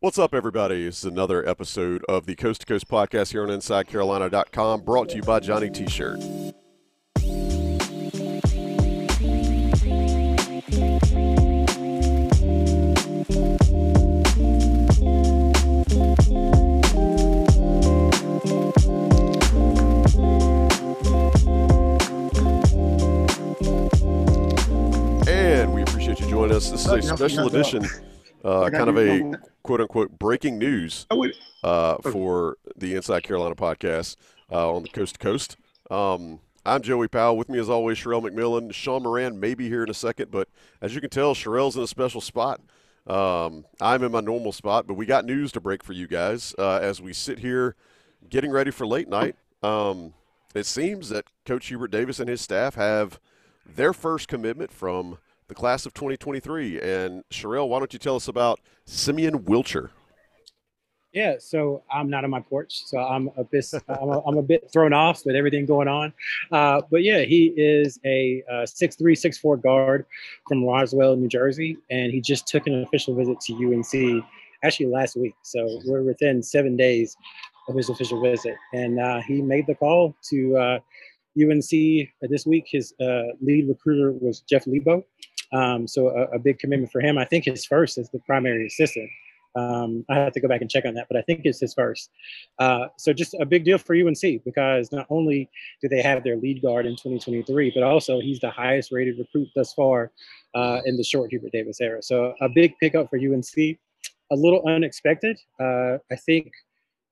What's up, everybody? It's another episode of the Coast to Coast podcast here on InsideCarolina.com, brought to you by Johnny T shirt. And we appreciate you joining us. This is a special edition, uh, kind of a quote unquote breaking news uh, for the Inside Carolina podcast uh, on the Coast to Coast. Um, I'm Joey Powell. With me, as always, Sherrell McMillan. Sean Moran may be here in a second, but as you can tell, Sherrell's in a special spot. Um, I'm in my normal spot, but we got news to break for you guys uh, as we sit here getting ready for late night. Um, it seems that Coach Hubert Davis and his staff have their first commitment from the class of 2023. And Sherrell, why don't you tell us about Simeon Wilcher? Yeah, so I'm not on my porch, so I'm a bit I'm a, I'm a bit thrown off with everything going on. Uh, but yeah, he is a uh, six three six four guard from Roswell, New Jersey, and he just took an official visit to UNC actually last week. So we're within seven days of his official visit, and uh, he made the call to uh, UNC this week. His uh, lead recruiter was Jeff Lebo, um, so a, a big commitment for him. I think his first as the primary assistant. Um, I have to go back and check on that, but I think it's his first. Uh, so just a big deal for UNC because not only do they have their lead guard in 2023, but also he's the highest rated recruit thus far uh, in the short Hubert Davis era. So a big pickup for UNC. A little unexpected. Uh, I think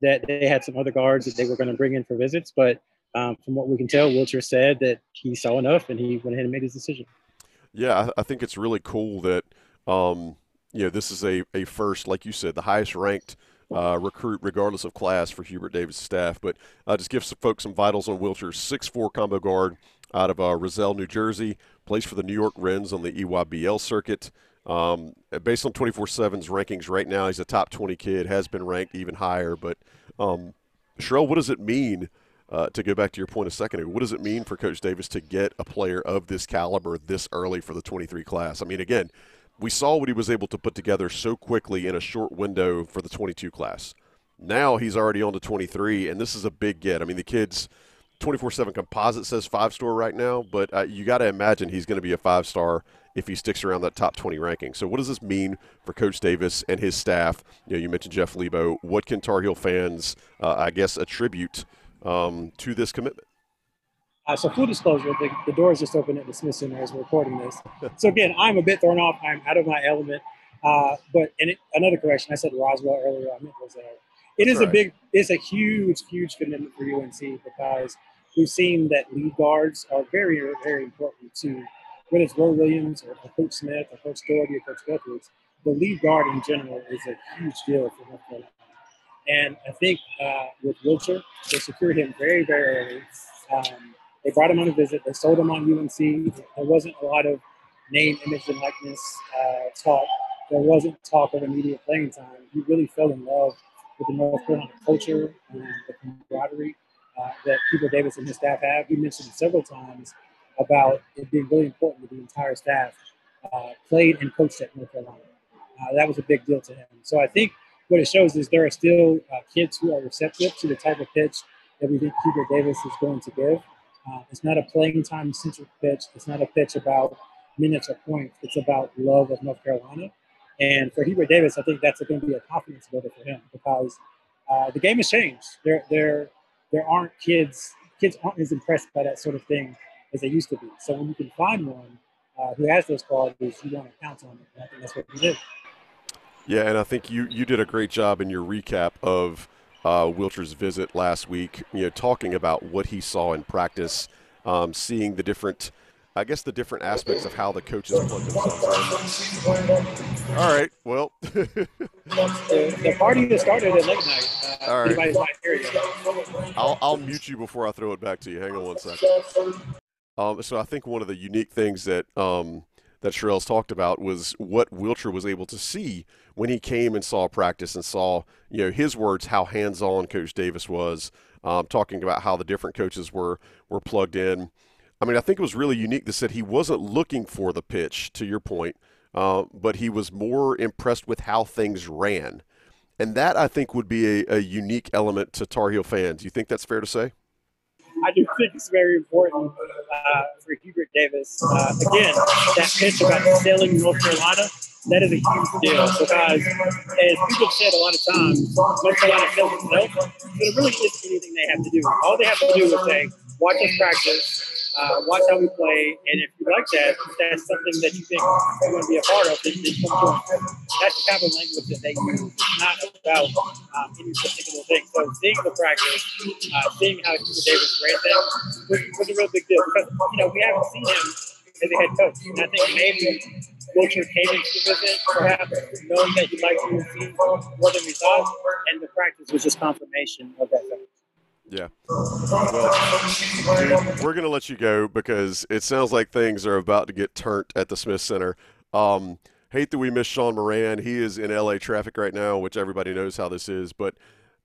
that they had some other guards that they were going to bring in for visits, but um, from what we can tell, Wilcher said that he saw enough and he went ahead and made his decision. Yeah, I, think it's really cool that. Um, you know, this is a, a first, like you said, the highest ranked uh, recruit, regardless of class, for Hubert Davis' staff. But uh, just give some folks some vitals on Wilcher's six four combo guard out of uh, Roselle, New Jersey. Plays for the New York Rens on the EYBL circuit. Um, based on 24 7's rankings right now, he's a top 20 kid, has been ranked even higher. But, um, Sherrell, what does it mean? Uh, to go back to your point a second ago, what does it mean for Coach Davis to get a player of this caliber this early for the 23 class? I mean, again, we saw what he was able to put together so quickly in a short window for the 22 class. Now he's already on to 23, and this is a big get. I mean, the kid's 24 7 composite says five star right now, but uh, you got to imagine he's going to be a five star if he sticks around that top 20 ranking. So, what does this mean for Coach Davis and his staff? You know, you mentioned Jeff Lebo. What can Tar Heel fans, uh, I guess, attribute um, to this commitment? Uh, so full disclosure, the, the doors just opened at the Smith Center as we're recording this. So again, I'm a bit thrown off. I'm out of my element. Uh, but and it, another correction, I said Roswell earlier. I meant Roselle. It is right. a big, it's a huge, huge commitment for UNC because we've seen that lead guards are very, very important to whether it's Roy Williams or, or Coach Smith or Coach Doherty or Coach Guthridge. The lead guard in general is a huge deal for North Carolina. And I think uh, with Wilcher, they secured him very, very early. Um, they brought him on a visit. They sold him on UNC. There wasn't a lot of name, image, and likeness uh, talk. There wasn't talk of immediate playing time. He really fell in love with the North Carolina culture and the camaraderie uh, that Hubert Davis and his staff have. He mentioned several times about it being really important that the entire staff uh, played and coached at North Carolina. Uh, that was a big deal to him. So I think what it shows is there are still uh, kids who are receptive to the type of pitch that we think Hubert Davis is going to give. Uh, it's not a playing time centric pitch. It's not a pitch about minutes or points. It's about love of North Carolina. And for Hubert Davis, I think that's going to be a confidence builder for him because uh, the game has changed. There, there, there aren't kids. Kids aren't as impressed by that sort of thing as they used to be. So when you can find one uh, who has those qualities, you want to count on it. And I think that's what he did. Yeah, and I think you you did a great job in your recap of uh, Wilcher's visit last week, you know, talking about what he saw in practice, um, seeing the different I guess the different aspects of how the coaches plug themselves in. All right. Well, the, the party that started at late night. Uh, All right. not here yet. I'll, I'll mute you before I throw it back to you. Hang on one second. Um, so I think one of the unique things that um, that Sherrell's talked about was what Wilcher was able to see when he came and saw practice and saw, you know, his words how hands-on Coach Davis was, um, talking about how the different coaches were were plugged in. I mean, I think it was really unique that said he wasn't looking for the pitch, to your point, uh, but he was more impressed with how things ran. And that, I think, would be a, a unique element to Tar Heel fans. You think that's fair to say? I do think it's very important uh, for Hubert Davis. Uh, again, that pitch about selling North Carolina, that is a huge deal because, as people said a lot of times, North Carolina sells itself, but it really isn't anything they have to do. All they have to do is say, watch us practice, uh, watch how we play, and if you like that, if that's something that you think you want to be a part of, then, then come join. That's the kind of language that they use. It's not about um, any particular thing. So seeing the practice, uh, seeing how Hubert Davis ran things was, was a real big deal because you know we haven't seen him as a head coach, and I think maybe Wilcher came into visit perhaps knowing that he liked the team more than we thought, and the practice was just confirmation of that fact. Yeah. Well, dude, we're going to let you go because it sounds like things are about to get turned at the Smith Center. Um, hate that we missed Sean Moran. He is in LA traffic right now, which everybody knows how this is. But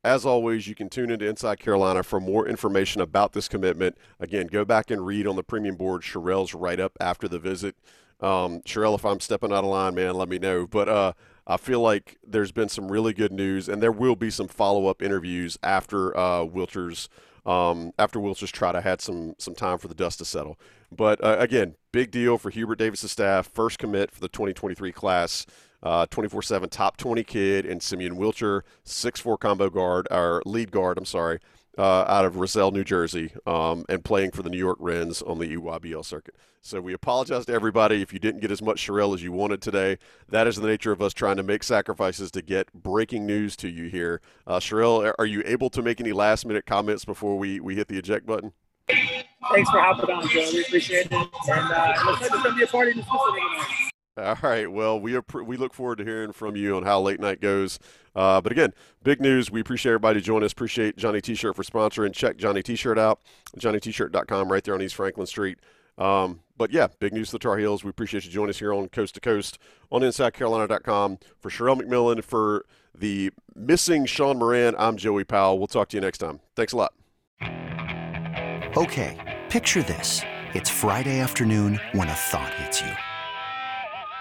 as always, you can tune into Inside Carolina for more information about this commitment. Again, go back and read on the premium board Sherrell's write up after the visit. Um, Sherrell, if I'm stepping out of line, man, let me know. But uh, I feel like there's been some really good news, and there will be some follow up interviews after uh, Wilcher's um, after Wilcher's try to had some some time for the dust to settle. But uh, again, big deal for Hubert Davis' staff. First commit for the 2023 class. 24 uh, 7 top 20 kid and Simeon Wilcher, 6'4 combo guard, or lead guard, I'm sorry, uh, out of Roselle, New Jersey, um, and playing for the New York Rens on the EYBL circuit. So we apologize to everybody if you didn't get as much Sherrell as you wanted today. That is the nature of us trying to make sacrifices to get breaking news to you here. Uh, Sherrell, are you able to make any last minute comments before we, we hit the eject button? Thanks for hopping on, Joe. We appreciate it. And uh, it looks like there's going to be a party in the. All right. Well, we are, we look forward to hearing from you on how late night goes. Uh, but again, big news. We appreciate everybody joining us. Appreciate Johnny T-shirt for sponsoring. Check Johnny T-shirt out. JohnnyT-shirt.com right there on East Franklin Street. Um, but yeah, big news to the Tar Heels. We appreciate you joining us here on Coast to Coast on InsideCarolina.com. For Sherrell McMillan, for the missing Sean Moran, I'm Joey Powell. We'll talk to you next time. Thanks a lot. Okay, picture this. It's Friday afternoon when a thought hits you.